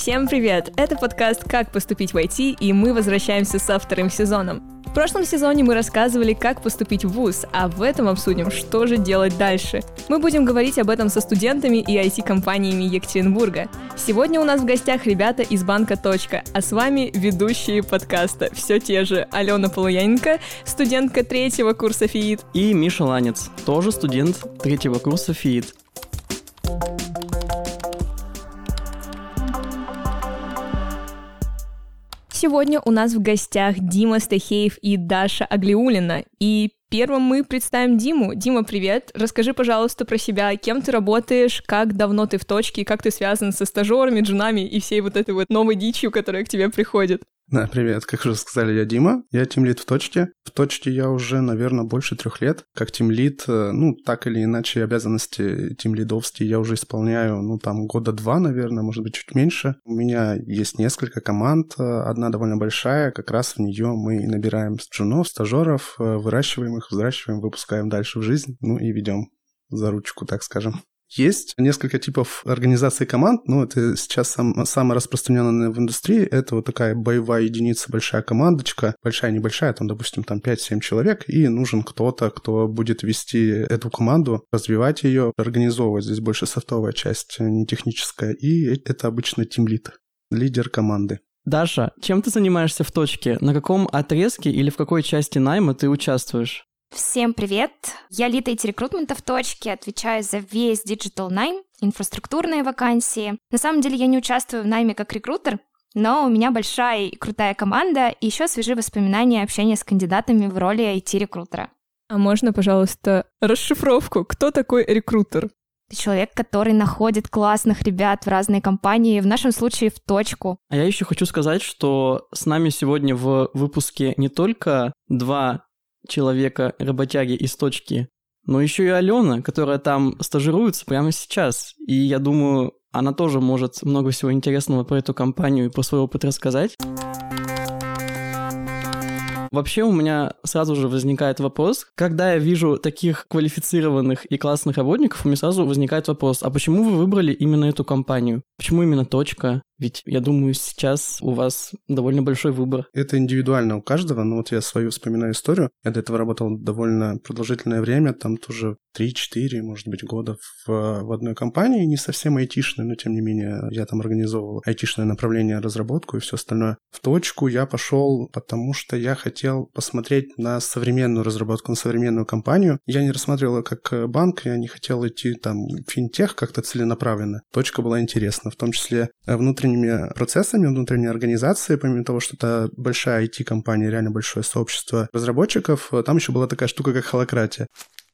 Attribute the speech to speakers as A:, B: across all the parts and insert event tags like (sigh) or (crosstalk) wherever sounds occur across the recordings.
A: Всем привет! Это подкаст «Как поступить в IT», и мы возвращаемся со вторым сезоном. В прошлом сезоне мы рассказывали, как поступить в ВУЗ, а в этом обсудим, что же делать дальше. Мы будем говорить об этом со студентами и IT-компаниями Екатеринбурга. Сегодня у нас в гостях ребята из банка «Точка», а с вами ведущие подкаста. Все те же Алена Полуяненко, студентка третьего курса ФИИД.
B: И Миша Ланец, тоже студент третьего курса ФИИД.
A: Сегодня у нас в гостях Дима Стахеев и Даша Аглиулина. И первым мы представим Диму. Дима, привет. Расскажи, пожалуйста, про себя. Кем ты работаешь, как давно ты в точке, как ты связан со стажерами, джунами и всей вот этой вот новой дичью, которая к тебе приходит.
C: Да, привет. Как уже сказали, я Дима. Я тимлит в точке. В точке я уже, наверное, больше трех лет. Как тимлит, э, ну, так или иначе, обязанности тимлидовские я уже исполняю, ну, там, года два, наверное, может быть, чуть меньше. У меня есть несколько команд. Э, одна довольно большая. Как раз в нее мы набираем джунов, стажеров, э, выращиваем их, взращиваем, выпускаем дальше в жизнь, ну и ведем за ручку, так скажем. Есть несколько типов организации команд, ну, это сейчас сам, самое распространенное в индустрии, это вот такая боевая единица, большая командочка, большая, небольшая, там, допустим, там 5-7 человек, и нужен кто-то, кто будет вести эту команду, развивать ее, организовывать. Здесь больше софтовая часть, не техническая, и это обычно тимлит, лидер команды.
B: Даша, чем ты занимаешься в точке? На каком отрезке или в какой части найма ты участвуешь?
D: Всем привет! Я лид IT-рекрутмента в точке, отвечаю за весь Digital найм, инфраструктурные вакансии. На самом деле я не участвую в найме как рекрутер, но у меня большая и крутая команда, и еще свежие воспоминания общения с кандидатами в роли IT-рекрутера.
A: А можно, пожалуйста, расшифровку? Кто такой рекрутер?
D: Ты человек, который находит классных ребят в разные компании, в нашем случае в точку.
B: А я еще хочу сказать, что с нами сегодня в выпуске не только два человека, работяги из точки, но еще и Алена, которая там стажируется прямо сейчас. И я думаю, она тоже может много всего интересного про эту компанию и про свой опыт рассказать. Вообще у меня сразу же возникает вопрос, когда я вижу таких квалифицированных и классных работников, у меня сразу возникает вопрос, а почему вы выбрали именно эту компанию? Почему именно точка? Ведь, я думаю, сейчас у вас довольно большой выбор.
C: Это индивидуально у каждого. Но вот я свою вспоминаю историю. Я до этого работал довольно продолжительное время, там тоже 3-4, может быть, года в, в одной компании, не совсем айтишной, но тем не менее я там организовывал айтишное направление, разработку и все остальное. В точку я пошел, потому что я хотел посмотреть на современную разработку, на современную компанию. Я не рассматривал как банк, я не хотел идти там в финтех как-то целенаправленно. Точка была интересна, в том числе внутренне внутренними процессами, внутренней организацией, помимо того, что это большая IT-компания, реально большое сообщество разработчиков, там еще была такая штука, как холократия.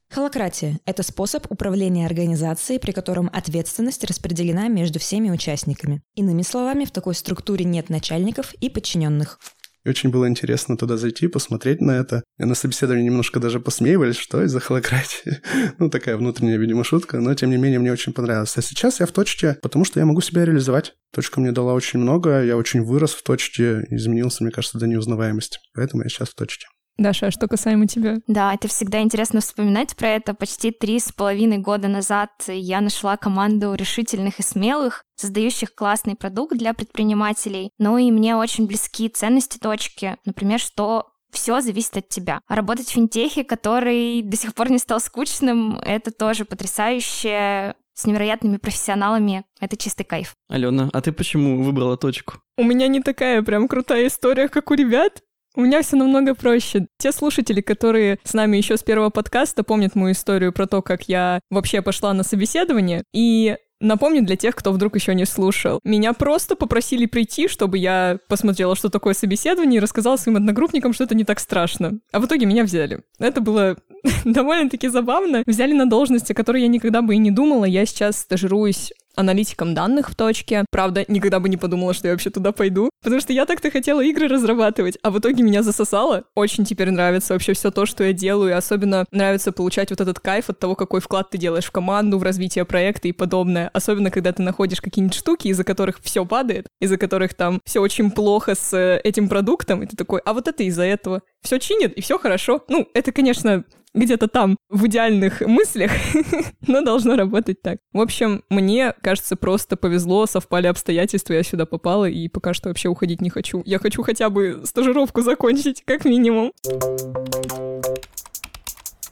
E: Холократия – это способ управления организацией, при котором ответственность распределена между всеми участниками. Иными словами, в такой структуре нет начальников и подчиненных.
C: Очень было интересно туда зайти, посмотреть на это. И на собеседовании немножко даже посмеивались, что из-за холократии. (laughs) ну, такая внутренняя, видимо, шутка, но тем не менее мне очень понравилось. А сейчас я в точке, потому что я могу себя реализовать. Точка мне дала очень много, я очень вырос в точке, изменился, мне кажется, до неузнаваемости. Поэтому я сейчас в точке.
A: Даша, а что касаемо тебя?
D: Да, это всегда интересно вспоминать про это. Почти три с половиной года назад я нашла команду решительных и смелых, создающих классный продукт для предпринимателей. Ну и мне очень близки ценности точки. Например, что все зависит от тебя. А работать в финтехе, который до сих пор не стал скучным, это тоже потрясающе с невероятными профессионалами. Это чистый кайф.
B: Алена, а ты почему выбрала точку?
A: У меня не такая прям крутая история, как у ребят. У меня все намного проще. Те слушатели, которые с нами еще с первого подкаста, помнят мою историю про то, как я вообще пошла на собеседование. И Напомню для тех, кто вдруг еще не слушал. Меня просто попросили прийти, чтобы я посмотрела, что такое собеседование, и рассказала своим одногруппникам, что это не так страшно. А в итоге меня взяли. Это было (laughs) довольно-таки забавно. Взяли на должности, о которой я никогда бы и не думала. Я сейчас стажируюсь аналитиком данных в точке. Правда, никогда бы не подумала, что я вообще туда пойду, потому что я так-то хотела игры разрабатывать, а в итоге меня засосало. Очень теперь нравится вообще все то, что я делаю, и особенно нравится получать вот этот кайф от того, какой вклад ты делаешь в команду, в развитие проекта и подобное. Особенно, когда ты находишь какие-нибудь штуки, из-за которых все падает, из-за которых там все очень плохо с э, этим продуктом, и ты такой, а вот это из-за этого. Все чинит, и все хорошо. Ну, это, конечно, где-то там в идеальных мыслях, (laughs) но должно работать так. В общем, мне кажется, просто повезло, совпали обстоятельства, я сюда попала, и пока что вообще уходить не хочу. Я хочу хотя бы стажировку закончить, как минимум.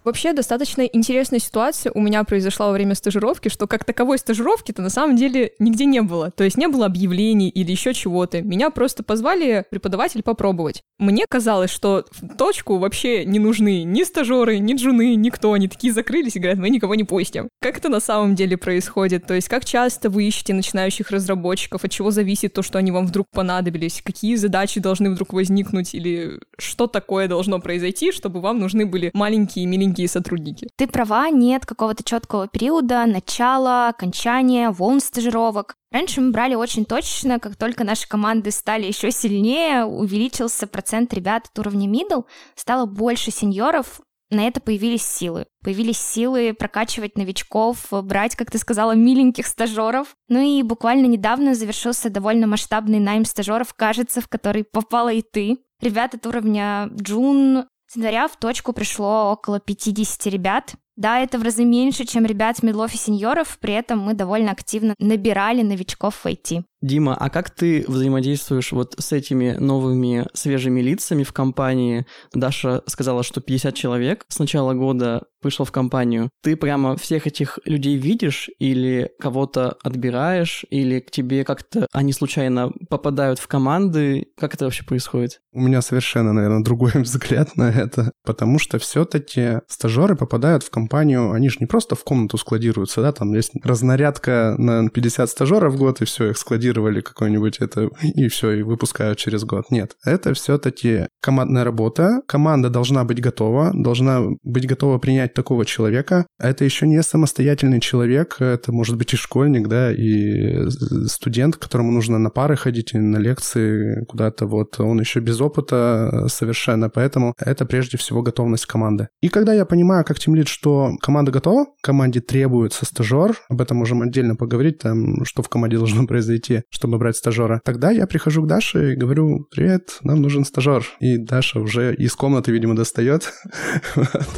A: Вообще достаточно интересная ситуация у меня произошла во время стажировки, что как таковой стажировки-то на самом деле нигде не было. То есть не было объявлений или еще чего-то. Меня просто позвали преподаватель попробовать. Мне казалось, что в точку вообще не нужны ни стажеры, ни джуны, никто. Они такие закрылись и говорят, мы никого не пустим. Как это на самом деле происходит? То есть как часто вы ищете начинающих разработчиков? От чего зависит то, что они вам вдруг понадобились? Какие задачи должны вдруг возникнуть? Или что такое должно произойти, чтобы вам нужны были маленькие миленькие маленькие сотрудники.
D: Ты права, нет какого-то четкого периода, начала, окончания, волн стажировок. Раньше мы брали очень точечно, как только наши команды стали еще сильнее, увеличился процент ребят от уровня middle, стало больше сеньоров, на это появились силы. Появились силы прокачивать новичков, брать, как ты сказала, миленьких стажеров. Ну и буквально недавно завершился довольно масштабный найм стажеров, кажется, в который попала и ты. Ребята от уровня Джун января в точку пришло около 50 ребят. Да, это в разы меньше, чем ребят медлов и сеньоров, при этом мы довольно активно набирали новичков в IT.
B: Дима, а как ты взаимодействуешь вот с этими новыми свежими лицами в компании? Даша сказала, что 50 человек с начала года вышло в компанию. Ты прямо всех этих людей видишь или кого-то отбираешь, или к тебе как-то они случайно попадают в команды? Как это вообще происходит?
C: У меня совершенно, наверное, другой (laughs) взгляд на это, потому что все-таки стажеры попадают в компанию, они же не просто в комнату складируются, да, там есть разнарядка на 50 стажеров в год, и все, их складируют скопировали какой-нибудь это, и все, и выпускают через год. Нет, это все-таки командная работа. Команда должна быть готова, должна быть готова принять такого человека. Это еще не самостоятельный человек, это может быть и школьник, да, и студент, которому нужно на пары ходить, и на лекции куда-то вот. Он еще без опыта совершенно, поэтому это прежде всего готовность команды. И когда я понимаю, как темлит, что команда готова, команде требуется стажер, об этом можем отдельно поговорить, там, что в команде должно (laughs) произойти, чтобы брать стажера. Тогда я прихожу к Даше и говорю, привет, нам нужен стажер. И Даша уже из комнаты, видимо, достает,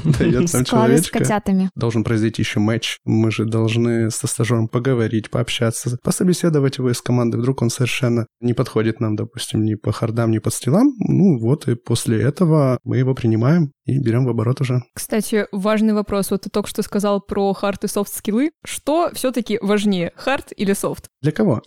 D: дает нам человечка. котятами.
C: Должен произойти еще матч. Мы же должны со стажером поговорить, пообщаться, пособеседовать его из команды. Вдруг он совершенно не подходит нам, допустим, ни по hard ам, ни по skill ам. Ну вот, и после этого мы его принимаем и берем в оборот уже.
A: Кстати, важный вопрос. Вот ты только что сказал про hard и soft skill ы. Что все-таки важнее, hard или софт?
C: Для кого?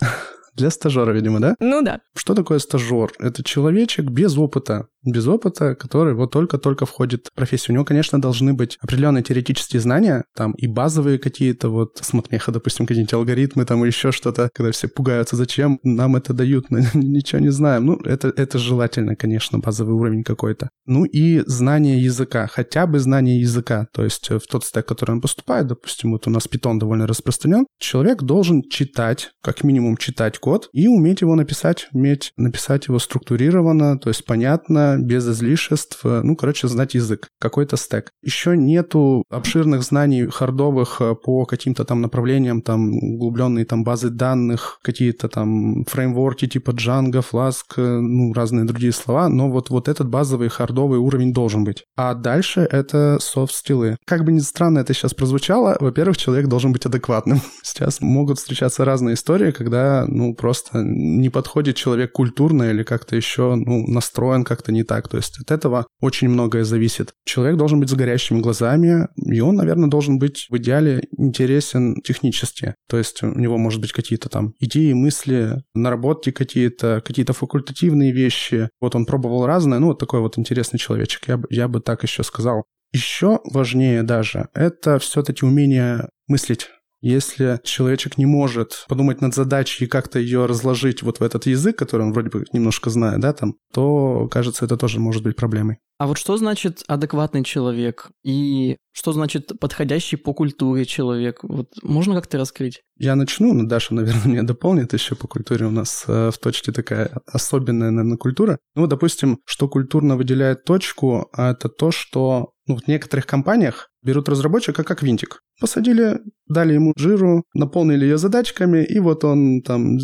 C: Для стажера, видимо, да?
A: Ну да.
C: Что такое стажер? Это человечек без опыта без опыта, который вот только-только входит в профессию. У него, конечно, должны быть определенные теоретические знания, там и базовые какие-то вот с матмеха, допустим, какие-нибудь алгоритмы, там и еще что-то, когда все пугаются, зачем нам это дают, мы (laughs) ничего не знаем. Ну, это, это желательно, конечно, базовый уровень какой-то. Ну и знание языка, хотя бы знание языка, то есть в тот стек, который он поступает, допустим, вот у нас Python довольно распространен, человек должен читать, как минимум читать код и уметь его написать, уметь написать его структурированно, то есть понятно, без излишеств, э, ну, короче, знать язык, какой-то стек. Еще нету обширных знаний хардовых э, по каким-то там направлениям, там углубленные там базы данных, какие-то там фреймворки типа Django, Flask, э, ну, разные другие слова, но вот, вот этот базовый хардовый уровень должен быть. А дальше это софт-скиллы. Как бы ни странно это сейчас прозвучало, во-первых, человек должен быть адекватным. (laughs) Сейчас могут встречаться разные истории, когда, ну, просто не подходит человек культурно или как-то еще, ну, настроен как-то не не так. То есть от этого очень многое зависит. Человек должен быть с горящими глазами, и он, наверное, должен быть в идеале интересен технически. То есть у него, может быть, какие-то там идеи, мысли, наработки какие-то, какие-то факультативные вещи. Вот он пробовал разное, ну, вот такой вот интересный человечек. Я бы, я бы так еще сказал. Еще важнее даже, это все-таки умение мыслить если человечек не может подумать над задачей и как-то ее разложить вот в этот язык, который он вроде бы немножко знает, да, там, то, кажется, это тоже может быть проблемой.
B: А вот что значит адекватный человек и что значит подходящий по культуре человек? Вот можно как-то раскрыть?
C: Я начну, но Даша, наверное, (laughs) меня дополнит еще по культуре. У нас э, в точке такая особенная, наверное, культура. Ну, допустим, что культурно выделяет точку, это то, что ну, в некоторых компаниях берут разработчика как винтик. Посадили дали ему жиру, наполнили ее задачками, и вот он там,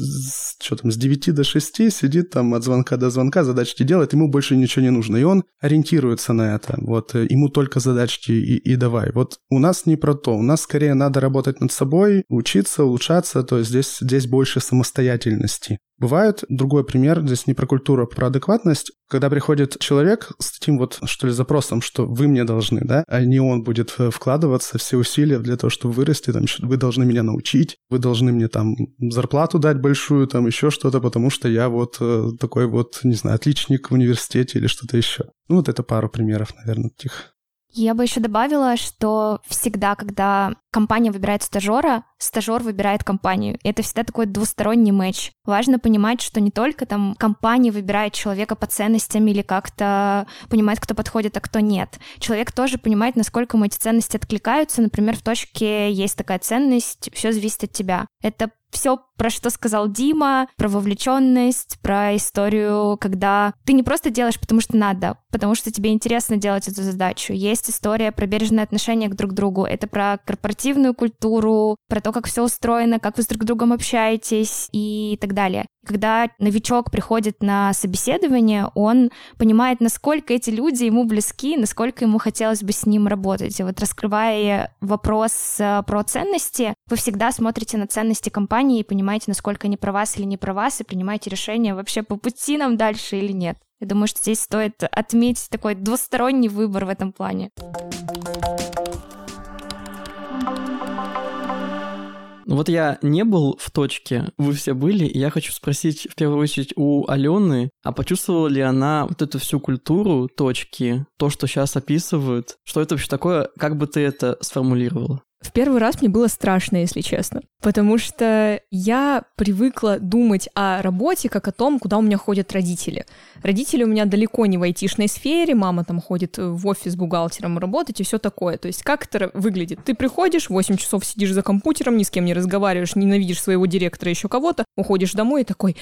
C: что там, с 9 до 6 сидит там от звонка до звонка, задачки делает, ему больше ничего не нужно, и он ориентируется на это, вот, э, ему только задачки и, и давай. Вот у нас не про то, у нас скорее надо работать над собой, учиться, улучшаться, то есть здесь, здесь больше самостоятельности. Бывает, другой пример, здесь не про культуру, а про адекватность, когда приходит человек с таким вот, что ли, запросом, что вы мне должны, да, а не он будет э, вкладываться все усилия для того, чтобы вырасти, там, вы должны меня научить, вы должны мне там зарплату дать большую, там, еще что-то, потому что я вот э, такой вот, не знаю, отличник в университете или что-то еще. Ну, вот это пару примеров, наверное, таких.
D: Я бы еще добавила, что всегда, когда компания выбирает стажера, стажер выбирает компанию. И это всегда такой двусторонний матч. Важно понимать, что не только там компания выбирает человека по ценностям или как-то понимает, кто подходит, а кто нет. Человек тоже понимает, насколько ему эти ценности откликаются. Например, в точке есть такая ценность, все зависит от тебя. Это все, про что сказал Дима, про вовлеченность, про историю, когда ты не просто делаешь, потому что надо, потому что тебе интересно делать эту задачу. Есть история про бережное отношение к друг другу. Это про корпоративную культуру, про то, как все устроено, как вы с друг другом общаетесь и так далее. Когда новичок приходит на собеседование, он понимает, насколько эти люди ему близки, насколько ему хотелось бы с ним работать. И вот раскрывая вопрос э, про ценности, вы всегда смотрите на ценности компании и понимаете, насколько они про вас или не про вас, и принимаете решение вообще по пути нам дальше или нет. Я думаю, что здесь стоит отметить такой двусторонний выбор в этом плане.
B: Ну вот я не был в точке, вы все были, и я хочу спросить в первую очередь у Алены, а почувствовала ли она вот эту всю культуру точки, то, что сейчас описывают? Что это вообще такое? Как бы ты это сформулировала?
A: В первый раз мне было страшно, если честно, потому что я привыкла думать о работе как о том, куда у меня ходят родители. Родители у меня далеко не в айтишной сфере, мама там ходит в офис бухгалтером работать и все такое. То есть как это выглядит? Ты приходишь, 8 часов сидишь за компьютером, ни с кем не разговариваешь, ненавидишь своего директора, еще кого-то, уходишь домой и такой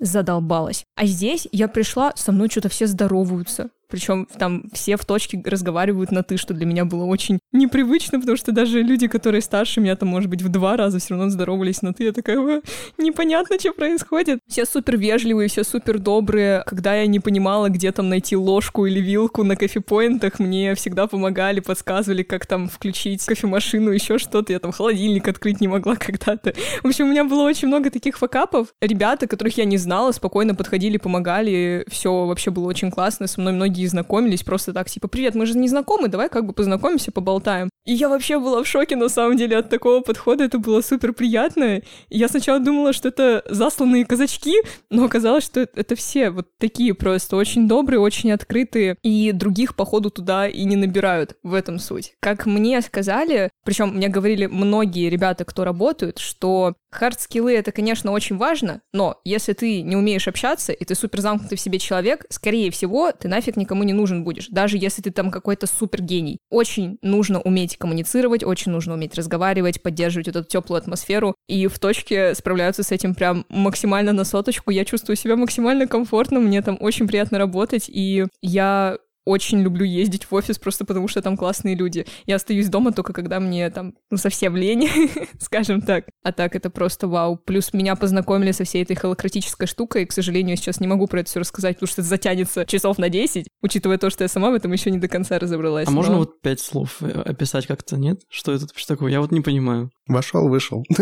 A: задолбалась. А здесь я пришла, со мной что-то все здороваются. Причем там все в точке разговаривают на ты, что для меня было очень непривычно, потому что даже люди, которые старше меня, там, может быть, в два раза все равно здоровались на ты. Я такая, непонятно, что происходит. Все супер вежливые, все супер добрые. Когда я не понимала, где там найти ложку или вилку на кофепоинтах, мне всегда помогали, подсказывали, как там включить кофемашину, еще что-то. Я там холодильник открыть не могла (laughs) когда-то. В общем, у меня было очень много таких факапов. Ребята, которых я не знала, спокойно подходили, помогали. Все вообще было очень классно. Со мной многие многие знакомились просто так, типа, привет, мы же не знакомы, давай как бы познакомимся, поболтаем. И я вообще была в шоке, на самом деле, от такого подхода, это было супер приятно. Я сначала думала, что это засланные казачки, но оказалось, что это все вот такие просто очень добрые, очень открытые, и других, походу, туда и не набирают, в этом суть. Как мне сказали, причем мне говорили многие ребята, кто работают, что Хард-скиллы — это, конечно, очень важно, но если ты не умеешь общаться, и ты супер замкнутый в себе человек, скорее всего, ты нафиг никому не нужен будешь, даже если ты там какой-то супер гений. Очень нужно уметь коммуницировать, очень нужно уметь разговаривать, поддерживать вот эту теплую атмосферу, и в точке справляются с этим прям максимально на соточку. Я чувствую себя максимально комфортно, мне там очень приятно работать, и я очень люблю ездить в офис просто потому, что там классные люди. Я остаюсь дома только когда мне там ну, совсем лень, (laughs) скажем так. А так это просто вау. Плюс меня познакомили со всей этой холократической штукой. И, к сожалению, я сейчас не могу про это все рассказать, потому что это затянется часов на 10, учитывая то, что я сама в этом еще не до конца разобралась.
B: А но... можно вот пять слов э, описать как-то, нет? Что это вообще такое? Я вот не понимаю.
C: Вошел, вышел. (laughs)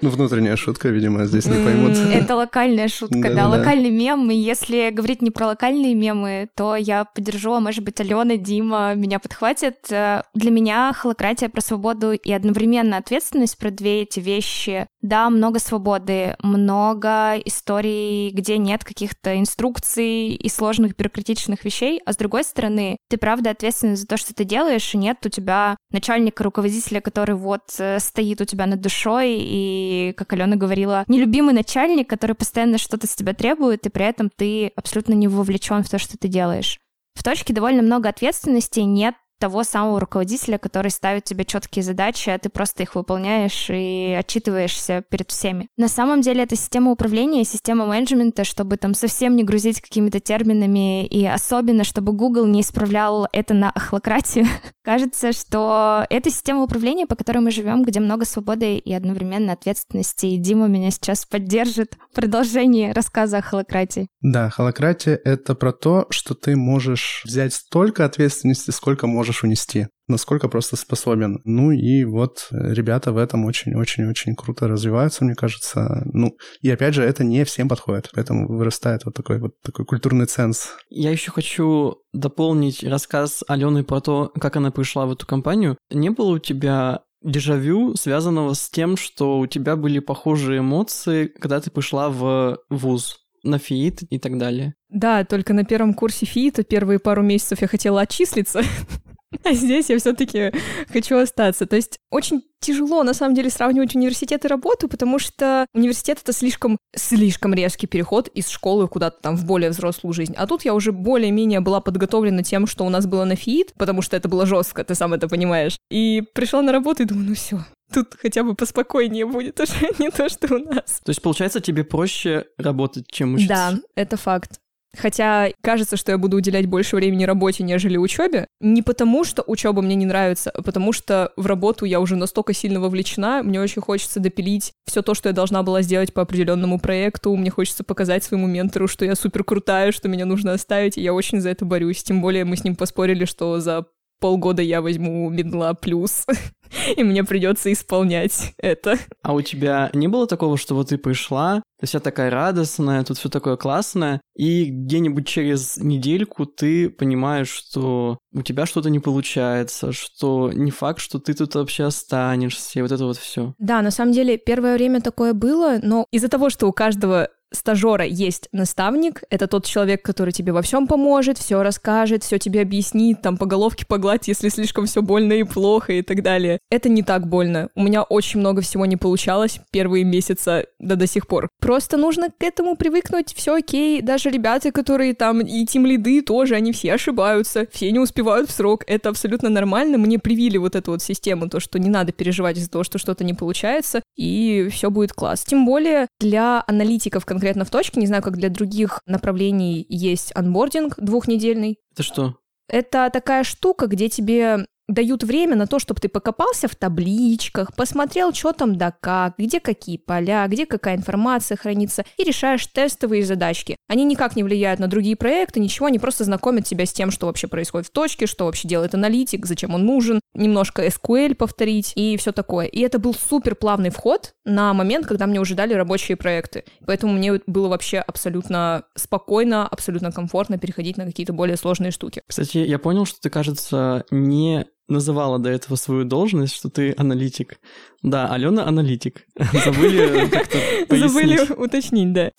C: Ну, внутренняя шутка, видимо, здесь не поймут.
D: Это локальная шутка, да, локальный мем. И если говорить не про локальные мемы, то я поддержу, а может быть, Алена, Дима меня подхватят. Э, для меня холократия про свободу и одновременно ответственность про две эти вещи. Да, много свободы, много историй, где нет каких-то инструкций и сложных бюрократичных вещей, а с другой стороны, ты правда ответственен за то, что ты делаешь, и нет у тебя начальника, руководителя, который вот э, стоит у тебя над душой, и, как Алена говорила, нелюбимый начальник, который постоянно что-то с тебя требует, и при этом ты абсолютно не вовлечен в то, что ты делаешь. В точке довольно много ответственности, нет того самого руководителя, который ставит тебе четкие задачи, а ты просто их выполняешь и отчитываешься перед всеми. На самом деле это система управления, система менеджмента, чтобы там совсем не грузить какими-то терминами, и особенно, чтобы Google не исправлял это на охлократию. (laughs) Кажется, что это система управления, по которой мы живем, где много свободы и одновременно ответственности. И Дима меня сейчас поддержит в продолжении рассказа о холократии.
C: Да, холократия — это про то, что ты можешь взять столько ответственности, сколько можешь унести насколько просто способен. Ну и вот ребята в этом очень-очень-очень круто развиваются, мне кажется. Ну, и опять же, это не всем подходит, поэтому вырастает вот такой вот такой культурный ценз.
B: Я еще хочу дополнить рассказ Алены про то, как она пришла в эту компанию. Не было у тебя дежавю, связанного с тем, что у тебя были похожие эмоции, когда ты пришла в вуз? на ФИИТ и так далее.
A: Да, только на первом курсе ФИИТа первые пару месяцев я хотела отчислиться, (laughs) а (laughs) здесь я все-таки хочу остаться. То есть очень тяжело, на самом деле, сравнивать университет и работу, потому что университет — это слишком, слишком резкий переход из школы куда-то там в более взрослую жизнь. А тут я уже более-менее была подготовлена тем, что у нас было на ФИИТ, потому что это было жестко, ты сам это понимаешь. И пришла на работу и думаю, ну все, тут хотя бы поспокойнее будет (laughs) уже, не то, что у нас.
B: То есть, получается, тебе проще работать, чем учиться?
A: Да, это факт. Хотя кажется, что я буду уделять больше времени работе, нежели учебе. Не потому, что учеба мне не нравится, а потому что в работу я уже настолько сильно вовлечена, мне очень хочется допилить все то, что я должна была сделать по определенному проекту. Мне хочется показать своему ментору, что я супер крутая, что меня нужно оставить, и я очень за это борюсь. Тем более мы с ним поспорили, что за полгода я возьму медла плюс, (laughs) и мне придется исполнять это.
B: А у тебя не было такого, что вот ты пришла, вся такая радостная, тут все такое классное, и где-нибудь через недельку ты понимаешь, что у тебя что-то не получается, что не факт, что ты тут вообще останешься, и вот это вот все.
A: Да, на самом деле первое время такое было, но из-за того, что у каждого стажера есть наставник, это тот человек, который тебе во всем поможет, все расскажет, все тебе объяснит, там по головке погладь, если слишком все больно и плохо и так далее. Это не так больно. У меня очень много всего не получалось первые месяцы, да до сих пор. Просто нужно к этому привыкнуть, все окей. Даже ребята, которые там и тим лиды тоже, они все ошибаются, все не успевают в срок. Это абсолютно нормально. Мне привили вот эту вот систему, то, что не надо переживать из-за того, что что-то не получается, и все будет класс. Тем более для аналитиков конкретно конкретно в точке, не знаю, как для других направлений есть анбординг двухнедельный.
B: Это что?
A: Это такая штука, где тебе дают время на то, чтобы ты покопался в табличках, посмотрел, что там да как, где какие поля, где какая информация хранится, и решаешь тестовые задачки. Они никак не влияют на другие проекты, ничего, они просто знакомят тебя с тем, что вообще происходит в точке, что вообще делает аналитик, зачем он нужен, немножко SQL повторить и все такое. И это был супер плавный вход на момент, когда мне уже дали рабочие проекты. Поэтому мне было вообще абсолютно спокойно, абсолютно комфортно переходить на какие-то более сложные штуки.
B: Кстати, я понял, что ты, кажется, не называла до этого свою должность, что ты аналитик. Да, Алена аналитик. (laughs) Забыли как-то
A: Забыли уточнить, да.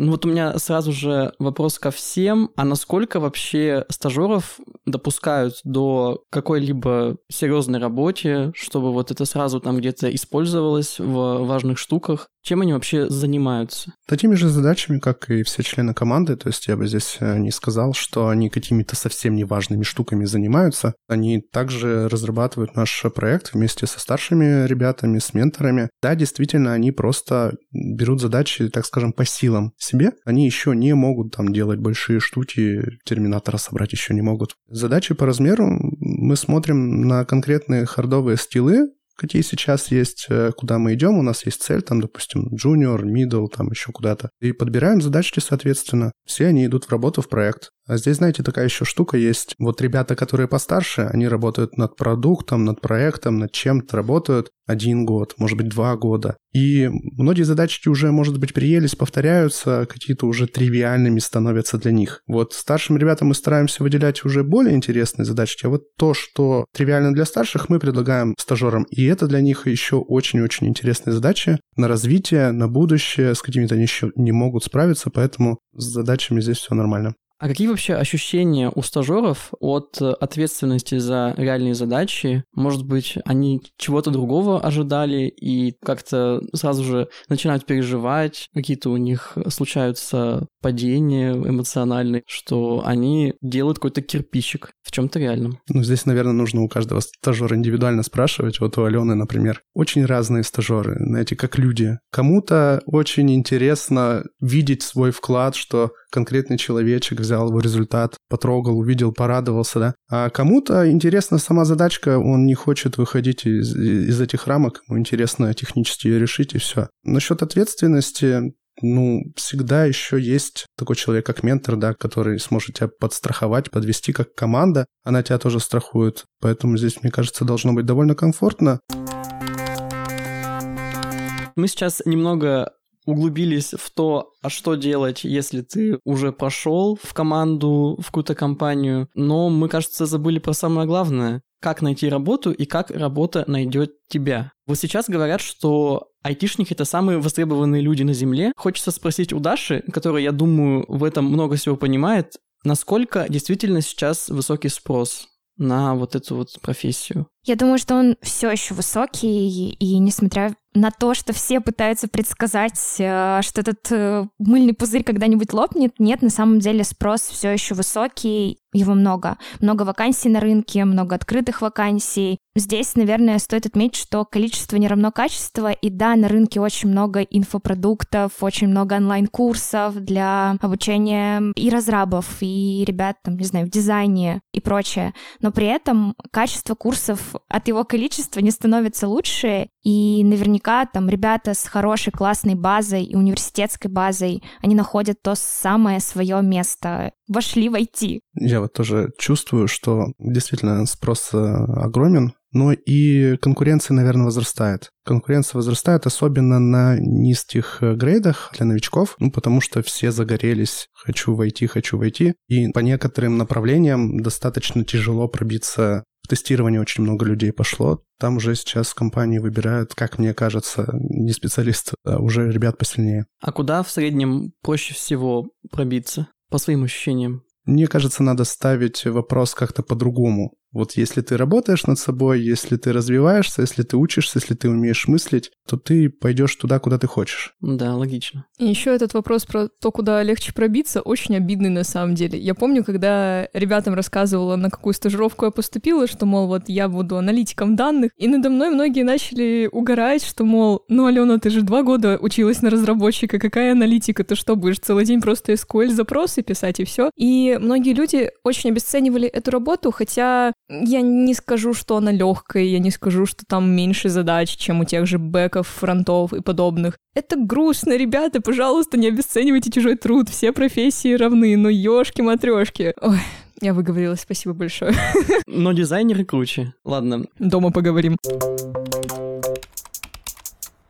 B: Ну вот у меня сразу же вопрос ко всем. А насколько вообще стажеров допускают до какой-либо серьезной работе, чтобы вот это сразу там где-то использовалось в важных штуках? Чем они вообще занимаются?
C: Такими же задачами, как и все члены команды. То есть я бы здесь э, не сказал, что они какими-то совсем неважными штуками занимаются. Они также разрабатывают наш проект вместе со старшими ребятами, с менторами. Да, действительно, они просто берут задачи, так скажем, по силам себе. Они еще не могут там делать большие штуки, терминатора собрать еще не могут. Задачи по размеру мы смотрим на конкретные хардовые стилы, какие сейчас есть, э, куда мы идем, у нас есть цель, там, допустим, junior, middle, там еще куда-то. И подбираем задачки, соответственно. Все они идут в работу, в проект. А здесь, знаете, такая еще штука есть. Вот ребята, которые постарше, они работают над продуктом, над проектом, над чем-то работают один год, может быть, два года. И многие задачки уже, может быть, приелись, повторяются, какие-то уже тривиальными становятся для них. Вот старшим ребятам мы стараемся выделять уже более интересные задачки, а вот то, что тривиально для старших, мы предлагаем стажерам. И это для них еще очень-очень интересные задачи на развитие, на будущее, с какими-то они еще не могут справиться, поэтому с задачами здесь все нормально.
B: А какие вообще ощущения у стажеров от ответственности за реальные задачи? Может быть, они чего-то другого ожидали и как-то сразу же начинают переживать, какие-то у них случаются падения эмоциональные, что они делают какой-то кирпичик в чем-то реальном.
C: Ну, здесь, наверное, нужно у каждого стажера индивидуально спрашивать. Вот у Алены, например, очень разные стажеры, знаете, как люди. Кому-то очень интересно видеть свой вклад, что конкретный человечек взял его результат, потрогал, увидел, порадовался, да. А кому-то интересна сама задачка, он не хочет выходить из, из этих рамок, ему интересно технически ее решить, и все. Насчет ответственности, ну, всегда еще есть такой человек, как ментор, да, который сможет тебя подстраховать, подвести как команда. Она тебя тоже страхует. Поэтому здесь, мне кажется, должно быть довольно комфортно.
B: Мы сейчас немного углубились в то, а что делать, если ты уже пошел в команду, в какую-то компанию, но мы, кажется, забыли про самое главное как найти работу и как работа найдет тебя. Вот сейчас говорят, что айтишники — это самые востребованные люди на Земле. Хочется спросить у Даши, которая, я думаю, в этом много всего понимает, насколько действительно сейчас высокий спрос на вот эту вот профессию?
D: Я думаю, что он все еще высокий, и, и несмотря на то, что все пытаются предсказать, э, что этот э, мыльный пузырь когда-нибудь лопнет, нет, на самом деле спрос все еще высокий, его много. Много вакансий на рынке, много открытых вакансий. Здесь, наверное, стоит отметить, что количество не равно качество, и да, на рынке очень много инфопродуктов, очень много онлайн-курсов для обучения и разрабов, и ребят, там, не знаю, в дизайне и прочее. Но при этом качество курсов от его количества не становится лучше, и наверняка там ребята с хорошей классной базой и университетской базой, они находят то самое свое место, вошли в IT.
C: Я вот тоже чувствую, что действительно спрос э, огромен, но и конкуренция, наверное, возрастает. Конкуренция возрастает особенно на низких э, грейдах для новичков, ну, потому что все загорелись «хочу войти, хочу войти», и по некоторым направлениям достаточно тяжело пробиться в тестирование очень много людей пошло. Там уже сейчас компании выбирают, как мне кажется, не специалист, а уже ребят посильнее.
B: А куда в среднем проще всего пробиться, по своим ощущениям?
C: Мне кажется, надо ставить вопрос как-то по-другому. Вот если ты работаешь над собой, если ты развиваешься, если ты учишься, если ты умеешь мыслить, то ты пойдешь туда, куда ты хочешь.
B: Да, логично.
A: И еще этот вопрос про то, куда легче пробиться, очень обидный на самом деле. Я помню, когда ребятам рассказывала, на какую стажировку я поступила, что, мол, вот я буду аналитиком данных, и надо мной многие начали угорать, что, мол, ну, Алена, ты же два года училась на разработчика, какая аналитика, ты что, будешь целый день просто SQL запросы писать и все. И многие люди очень обесценивали эту работу, хотя я не скажу, что она легкая, я не скажу, что там меньше задач, чем у тех же бэков, фронтов и подобных. Это грустно, ребята, пожалуйста, не обесценивайте чужой труд, все профессии равны, но ёшки матрешки Ой, я выговорилась, спасибо большое. (laughs)
B: Но дизайнеры круче. Ладно.
A: Дома поговорим.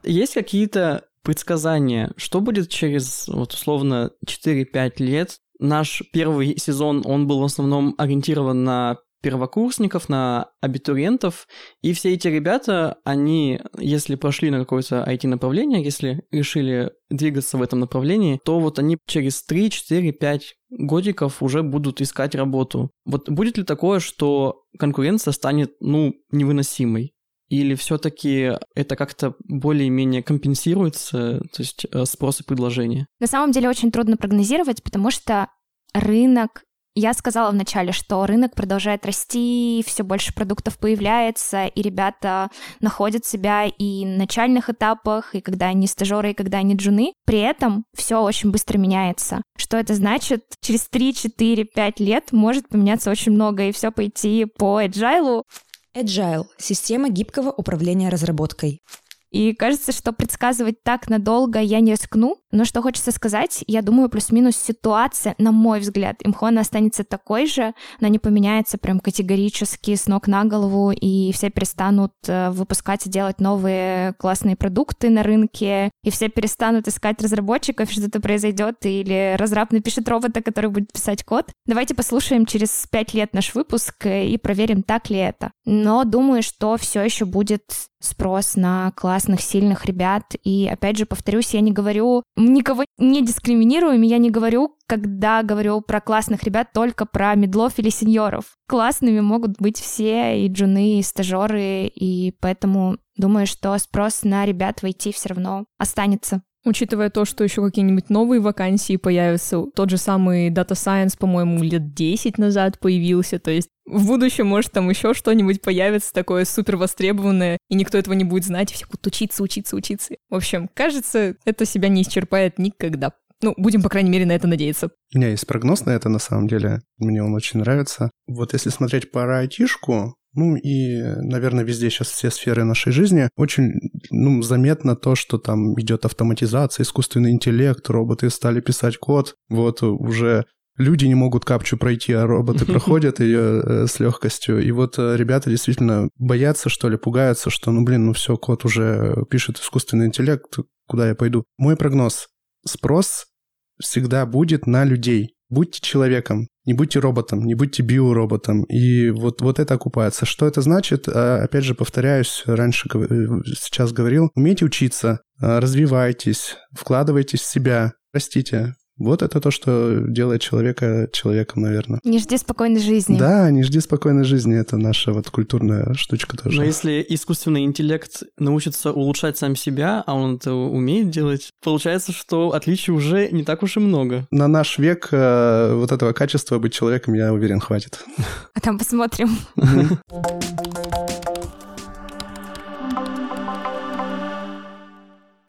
B: Есть какие-то предсказания, что будет через, вот условно, 4-5 лет? Наш первый сезон, он был в основном ориентирован на первокурсников, на абитуриентов, и все эти ребята, они, если прошли на какое-то IT-направление, если решили двигаться в этом направлении, то вот они через 3, 4, 5 годиков уже будут искать работу. Вот будет ли такое, что конкуренция станет, ну, невыносимой? Или все-таки это как-то более-менее компенсируется, то есть э, спрос и предложение?
D: На самом деле очень трудно прогнозировать, потому что рынок я сказала вначале, что рынок продолжает расти, все больше продуктов появляется, и ребята находят себя и на начальных этапах, и когда они стажеры, и когда они джуны. При этом все очень быстро меняется. Что это значит? Через 3, 4, 5 лет может поменяться очень много, и все пойти по agile.
E: Agile — система гибкого управления разработкой.
D: И кажется, что предсказывать так надолго я не рискну. Но что хочется сказать, я думаю, плюс-минус ситуация, на мой взгляд, имхо она останется такой же, она не поменяется прям категорически с ног на голову, и все перестанут э, выпускать и делать новые классные продукты на рынке, и все перестанут искать разработчиков, что-то произойдет, или разраб напишет робота, который будет писать код. Давайте послушаем через пять лет наш выпуск э, и проверим, так ли это. Но думаю, что все еще будет спрос на класс классных, сильных ребят. И опять же, повторюсь, я не говорю, никого не дискриминирую, я не говорю, когда говорю про классных ребят, только про медлов или сеньоров. Классными могут быть все, и джуны, и стажеры, и поэтому думаю, что спрос на ребят войти все равно останется.
A: Учитывая то, что еще какие-нибудь новые вакансии появятся, тот же самый Data Science, по-моему, лет 10 назад появился, то есть в будущем, может, там еще что-нибудь появится такое супер востребованное, и никто этого не будет знать, и все будут учиться, учиться, учиться. В общем, кажется, это себя не исчерпает никогда. Ну, будем, по крайней мере, на это надеяться.
C: У меня есть прогноз на это, на самом деле. Мне он очень нравится. Вот если смотреть по айтишку, ну и, наверное, везде сейчас все сферы нашей жизни. Очень ну, заметно то, что там идет автоматизация, искусственный интеллект, роботы стали писать код. Вот уже люди не могут капчу пройти, а роботы (laughs) проходят ее э, с легкостью. И вот э, ребята действительно боятся, что ли, пугаются, что, ну, блин, ну все, код уже пишет искусственный интеллект, куда я пойду? Мой прогноз. Спрос всегда будет на людей. Будьте человеком, не будьте роботом, не будьте биороботом. И вот, вот это окупается. Что это значит? А, опять же, повторяюсь, раньше э, сейчас говорил, умейте учиться, а, развивайтесь, вкладывайтесь в себя, растите, вот это то, что делает человека человеком, наверное.
D: Не жди спокойной жизни.
C: Да, не жди спокойной жизни. Это наша вот культурная штучка тоже.
B: Но если искусственный интеллект научится улучшать сам себя, а он это умеет делать, получается, что отличий уже не так уж и много.
C: На наш век э, вот этого качества быть человеком, я уверен, хватит.
D: А там посмотрим. (laughs)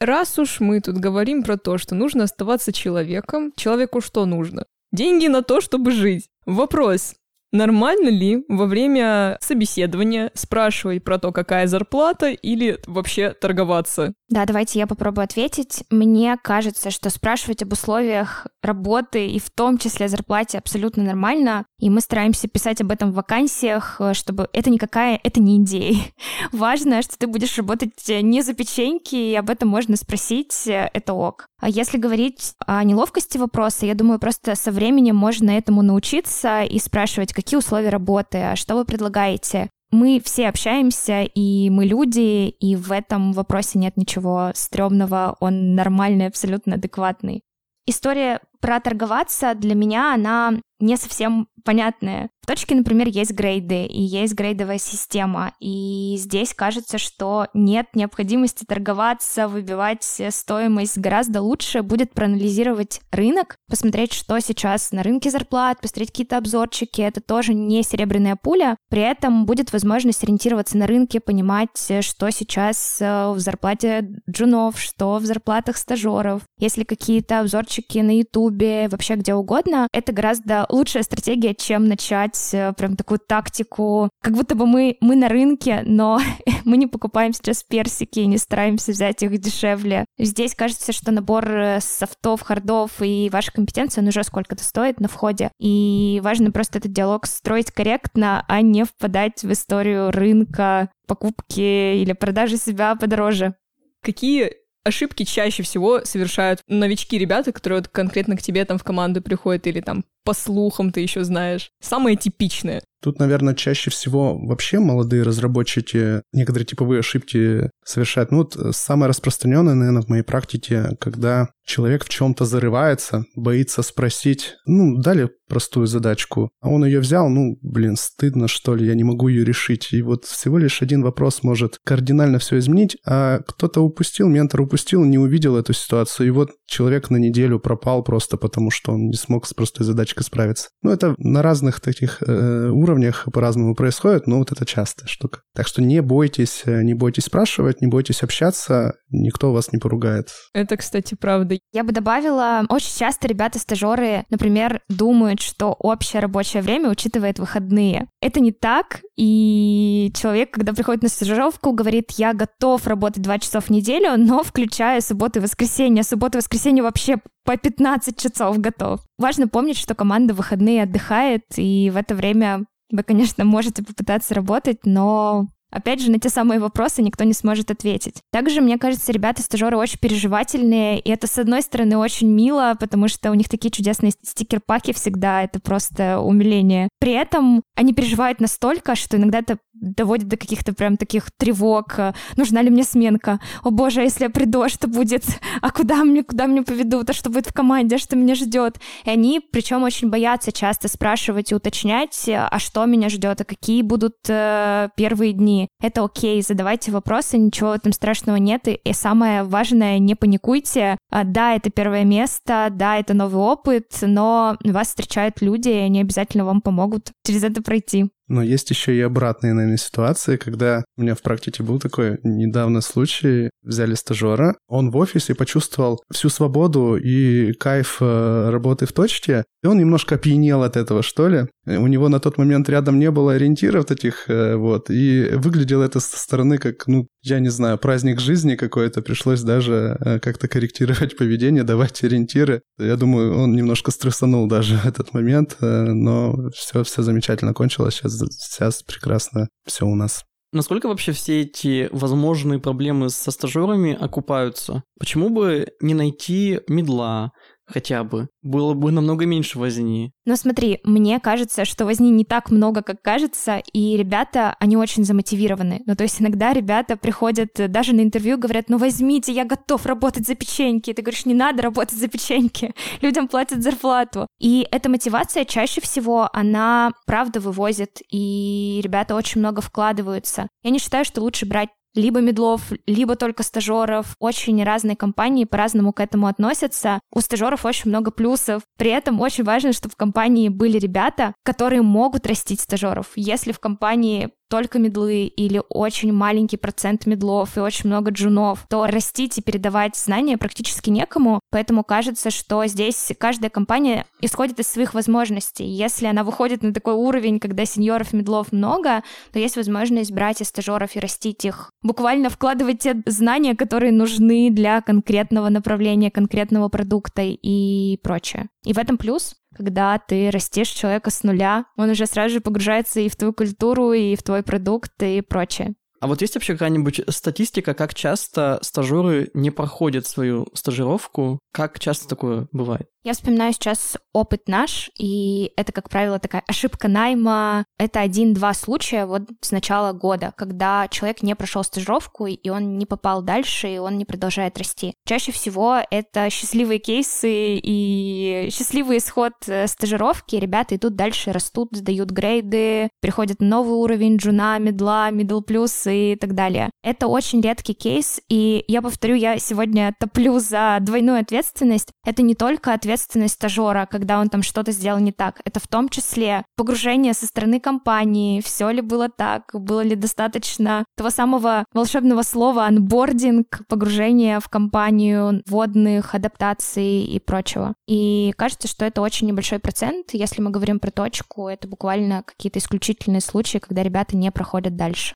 A: Раз уж мы тут говорим про то, что нужно оставаться человеком, человеку что нужно? Деньги на то, чтобы жить. Вопрос, Нормально ли во время собеседования спрашивать про то, какая зарплата, или вообще торговаться?
D: Да, давайте я попробую ответить. Мне кажется, что спрашивать об условиях работы и в том числе зарплате абсолютно нормально, и мы стараемся писать об этом в вакансиях, чтобы это никакая, это не идея. (laughs) Важно, что ты будешь работать не за печеньки, и об этом можно спросить, это ок. А если говорить о неловкости вопроса, я думаю, просто со временем можно этому научиться и спрашивать, какие условия работы, а что вы предлагаете. Мы все общаемся, и мы люди, и в этом вопросе нет ничего стрёмного, он нормальный, абсолютно адекватный. История про торговаться для меня, она не совсем понятная. В точке, например, есть грейды, и есть грейдовая система, и здесь кажется, что нет необходимости торговаться, выбивать стоимость. Гораздо лучше будет проанализировать рынок, посмотреть, что сейчас на рынке зарплат, посмотреть какие-то обзорчики. Это тоже не серебряная пуля. При этом будет возможность ориентироваться на рынке, понимать, что сейчас э, в зарплате джунов, что в зарплатах стажеров. Если какие-то обзорчики на Ютубе, вообще где угодно, это гораздо лучшая стратегия, чем начать э, прям такую тактику, как будто бы мы, мы на рынке, но (laughs) мы не покупаем сейчас персики и не стараемся взять их дешевле. Здесь кажется, что набор э, софтов, хардов и ваша компетенция, он уже сколько-то стоит на входе. И важно просто этот диалог строить корректно, а не впадать в историю рынка, покупки или продажи себя подороже.
A: Какие ошибки чаще всего совершают новички ребята, которые вот конкретно к тебе там в команду приходят или там по слухам ты еще знаешь. Самое типичное.
C: Тут, наверное, чаще всего вообще молодые разработчики некоторые типовые ошибки совершают. Ну, вот самое распространенное, наверное, в моей практике, когда человек в чем-то зарывается, боится спросить, ну, дали простую задачку, а он ее взял, ну, блин, стыдно, что ли, я не могу ее решить. И вот всего лишь один вопрос может кардинально все изменить, а кто-то упустил, ментор упустил, не увидел эту ситуацию, и вот человек на неделю пропал просто потому, что он не смог с простой задачкой справиться. Ну, это на разных таких э, уровнях по-разному происходит, но вот это частая штука. Так что не бойтесь, э, не бойтесь спрашивать, не бойтесь общаться, никто вас не поругает.
A: Это, кстати, правда.
D: Я бы добавила, очень часто ребята-стажеры, например, думают, что общее рабочее время учитывает выходные. Это не так, и человек, когда приходит на стажировку, говорит, я готов работать 2 часа в неделю, но включая субботу и воскресенье. Суббота и воскресенье вообще по 15 часов готов. Важно помнить, что команда в выходные отдыхает, и в это время вы, конечно, можете попытаться работать, но Опять же, на те самые вопросы никто не сможет ответить. Также, мне кажется, ребята-стажеры очень переживательные, и это, с одной стороны, очень мило, потому что у них такие чудесные стикер-паки всегда, это просто умиление. При этом они переживают настолько, что иногда это доводит до каких-то прям таких тревог. Нужна ли мне сменка? О боже, а если я приду, а что будет? А куда мне, куда мне поведут? А что будет в команде? А что меня ждет? И они, причем, очень боятся часто спрашивать и уточнять, а что меня ждет, а какие будут э, первые дни. Это окей, задавайте вопросы, ничего этом страшного нет. И, и самое важное, не паникуйте. А, да, это первое место, да, это новый опыт, но вас встречают люди, и они обязательно вам помогут через это пройти.
C: Но есть еще и обратные, наверное, ситуации, когда у меня в практике был такой недавно случай. Взяли стажера, он в офисе почувствовал всю свободу и кайф э, работы в точке, и он немножко опьянел от этого, что ли. У него на тот момент рядом не было ориентиров таких, э, вот, и выглядело это со стороны как, ну, я не знаю, праздник жизни какой-то, пришлось даже э, как-то корректировать (laughs) поведение, давать ориентиры. Я думаю, он немножко стрессанул даже этот момент, но все, все замечательно кончилось, сейчас сейчас прекрасно все у нас.
B: Насколько вообще все эти возможные проблемы со стажерами окупаются? Почему бы не найти медла, хотя бы. Было бы намного меньше возни.
D: Но смотри, мне кажется, что возни не так много, как кажется, и ребята, они очень замотивированы. Ну, то есть иногда ребята приходят э, даже на интервью, говорят, ну возьмите, я готов работать за печеньки. Ты говоришь, не надо работать за печеньки, (laughs) людям платят зарплату. И эта мотивация чаще всего, она правда вывозит, и ребята очень много вкладываются. Я не считаю, что лучше брать либо медлов, либо только стажеров. Очень разные компании по-разному к этому относятся. У стажеров очень много плюсов. При этом очень важно, чтобы в компании были ребята, которые могут растить стажеров. Если в компании только медлы или очень маленький процент медлов и очень много джунов, то растить и передавать знания практически некому. Поэтому кажется, что здесь каждая компания исходит из своих возможностей. Если она выходит на такой уровень, когда сеньоров медлов много, то есть возможность брать из стажеров и растить их. Буквально вкладывать те знания, которые нужны для конкретного направления, конкретного продукта и прочее. И в этом плюс когда ты растешь человека с нуля, он уже сразу же погружается и в твою культуру, и в твой продукт, и прочее.
B: А вот есть вообще какая-нибудь статистика, как часто стажеры не проходят свою стажировку? Как часто такое бывает?
D: Я вспоминаю сейчас опыт наш, и это, как правило, такая ошибка найма. Это один-два случая вот с начала года, когда человек не прошел стажировку, и он не попал дальше, и он не продолжает расти. Чаще всего это счастливые кейсы и счастливый исход э, стажировки. Ребята идут дальше, растут, сдают grade ы, переходят на новый уровень джуна, middle а, middle плюс и так далее. Это очень редкий кейс, и я повторю, я сегодня топлю за двойную ответственность. Это не только ответственность ответственность стажера, когда он там что-то сделал не так. Это в том числе погружение со стороны компании, все ли было так, было ли достаточно того самого волшебного слова onboarding, погружение в компанию, вводных, адаптаций и прочего. И кажется, что это очень небольшой процент. Если мы говорим про точку, это буквально какие-то исключительные случаи, когда ребята не проходят дальше.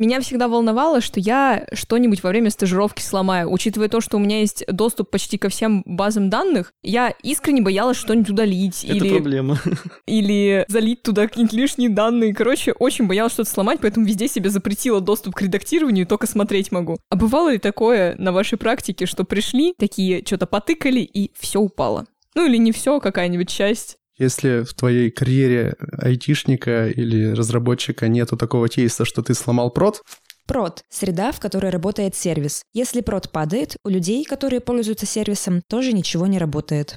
A: Меня всегда волновало, что я что-нибудь во время стажировки сломаю. Учитывая то, что у меня есть доступ почти ко всем базам данных, я искренне боялась что-нибудь удалить.
B: Это
A: или,
B: проблема.
A: Или залить туда какие-нибудь лишние данные. Короче, очень боялась что-то сломать, поэтому везде себе запретила доступ к редактированию, только смотреть могу. А бывало ли такое на вашей практике, что пришли, такие что-то потыкали, и все упало? Ну или не все, какая-нибудь часть.
C: Если в твоей карьере айтишника или разработчика нету такого кейса, что ты сломал прод,
E: Прод – среда, в которой работает сервис. Если прод падает, у людей, которые пользуются сервисом, тоже ничего не работает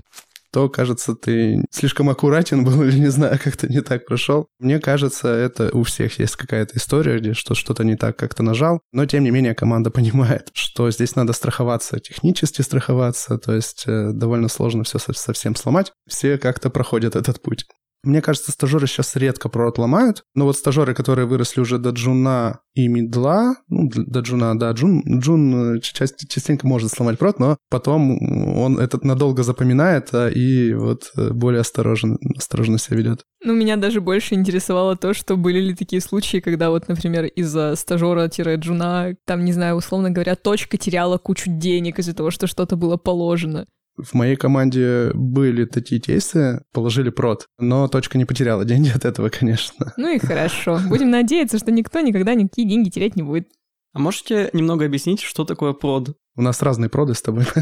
C: то, кажется, ты слишком аккуратен был (laughs) или, не знаю, как-то не так прошел. Мне кажется, это у всех есть какая-то история, где что что-то не так как-то нажал, но, тем не менее, команда (laughs) понимает, что здесь надо страховаться, технически страховаться, то есть э, довольно сложно все совсем сломать. Все как-то проходят этот путь. Мне кажется, стажеры сейчас редко прот ломают, но вот стажеры, которые выросли уже до джуна и мидла, ну, до джуна, да, джун, джун э, частенько может сломать прот, но потом он этот надолго запоминает а, и вот э, более осторожно, осторожно себя ведет.
A: Ну, меня даже больше интересовало то, что были ли такие случаи, когда вот, например, из-за стажера-джуна, там, не знаю, условно говоря, точка теряла кучу денег из-за того, что что-то было положено.
C: В моей команде были такие кейсы, положили прод, но точка не потеряла деньги от этого, конечно.
A: Ну и хорошо. Будем надеяться, что никто никогда никакие деньги терять не будет.
B: А можете немного объяснить, что такое prod?
C: У нас разные prod ы с тобой. (laughs)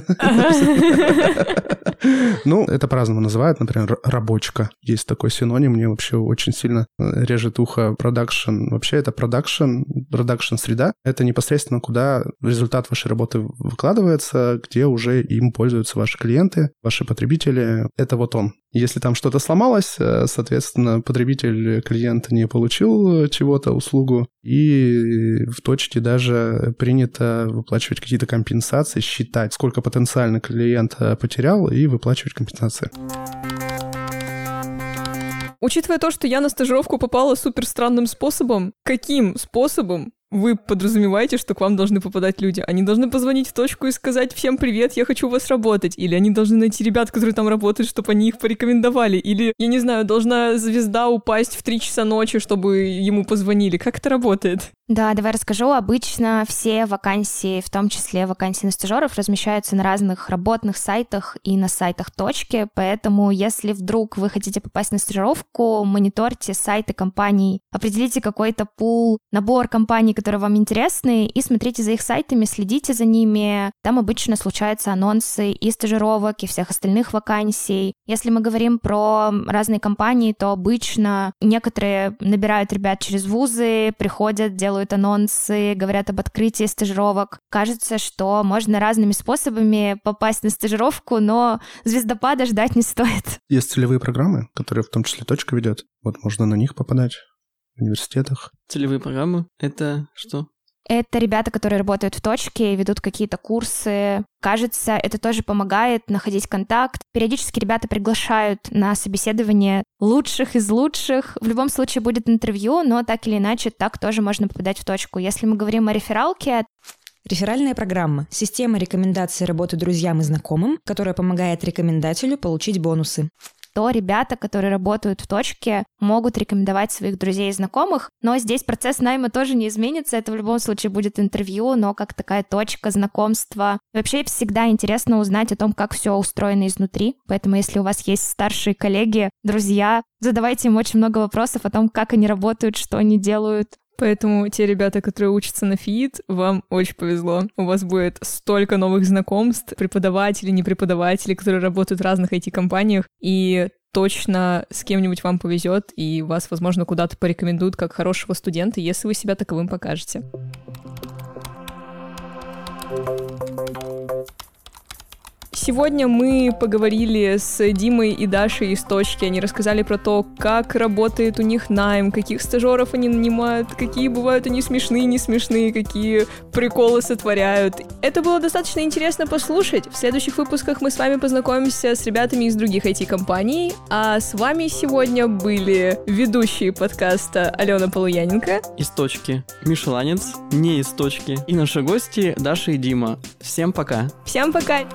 C: Ну, это по-разному называют. Например, рабочка. Есть такой синоним. Мне вообще очень сильно э, режет ухо production. Вообще это production, production среда. Это непосредственно куда результат вашей работы выкладывается, где уже им пользуются ваши клиенты, ваши потребители. Это вот он. Если там что-то сломалось, э, соответственно, потребитель, клиент не получил чего-то, услугу, и в точке даже принято выплачивать какие-то компенсации, считать, сколько потенциально клиент э, потерял, и выплачивать компенсации.
A: Учитывая то, что я на стажировку попала супер странным способом, каким способом вы подразумеваете, что к вам должны попадать люди. Они должны позвонить в точку и сказать «Всем привет, я хочу у вас работать». Или они должны найти ребят, которые там работают, чтобы они их порекомендовали. Или, я не знаю, должна звезда упасть в 3 часа ночи, чтобы ему позвонили. Как это работает?
D: Да, давай расскажу. Обычно все вакансии, в том числе вакансии на стажеров, размещаются на разных работных сайтах и на сайтах точки, поэтому если вдруг вы хотите попасть на стажировку, мониторьте сайты компаний, определите какой-то пул, набор компаний, которые вам интересны, и смотрите за их сайтами, следите за ними. Там обычно случаются анонсы и стажировок, и всех остальных вакансий. Если мы говорим про разные компании, то обычно некоторые набирают ребят через вузы, приходят, делают делают анонсы, говорят об открытии стажировок. Кажется, что можно разными способами попасть на стажировку, но звездопада ждать не стоит.
C: Есть целевые программы, которые в том числе точка ведет. Вот можно на них попадать в университетах.
B: Целевые программы — это что?
D: Это ребята, которые работают в точке, ведут какие-то курсы. Кажется, это тоже помогает находить контакт. Периодически ребята приглашают на собеседование лучших из лучших. В любом случае будет интервью, но так или иначе так тоже можно попадать в точку. Если мы говорим о рефералке,
E: Реферальная программа – система рекомендаций работы друзьям и знакомым, которая помогает рекомендателю получить бонусы
D: то ребята, которые работают в точке, могут рекомендовать своих друзей и знакомых, но здесь процесс найма тоже не изменится, это в любом случае будет интервью, но как такая точка знакомства. Вообще всегда интересно узнать о том, как все устроено изнутри, поэтому если у вас есть старшие коллеги, друзья, задавайте им очень много вопросов о том, как они работают, что они делают,
A: Поэтому те ребята, которые учатся на ФИИТ, вам очень повезло. У вас будет столько новых знакомств, преподавателей, не преподавателей, которые работают в разных IT-компаниях, и точно с кем-нибудь вам повезет, и вас, возможно, куда-то порекомендуют как хорошего студента, если вы себя таковым покажете. Сегодня мы поговорили с Димой и Дашей из точки. Они рассказали про то, как работает у них найм, каких стажеров они нанимают, какие бывают они смешные, не смешные, какие приколы сотворяют. Это было достаточно интересно послушать. В следующих выпусках мы с вами познакомимся с ребятами из других IT-компаний. А с вами сегодня были ведущие подкаста Алена Полуяненко.
B: Из точки. Миша Ланец. Не из точки. И наши гости Даша и Дима. Всем пока.
A: Всем пока.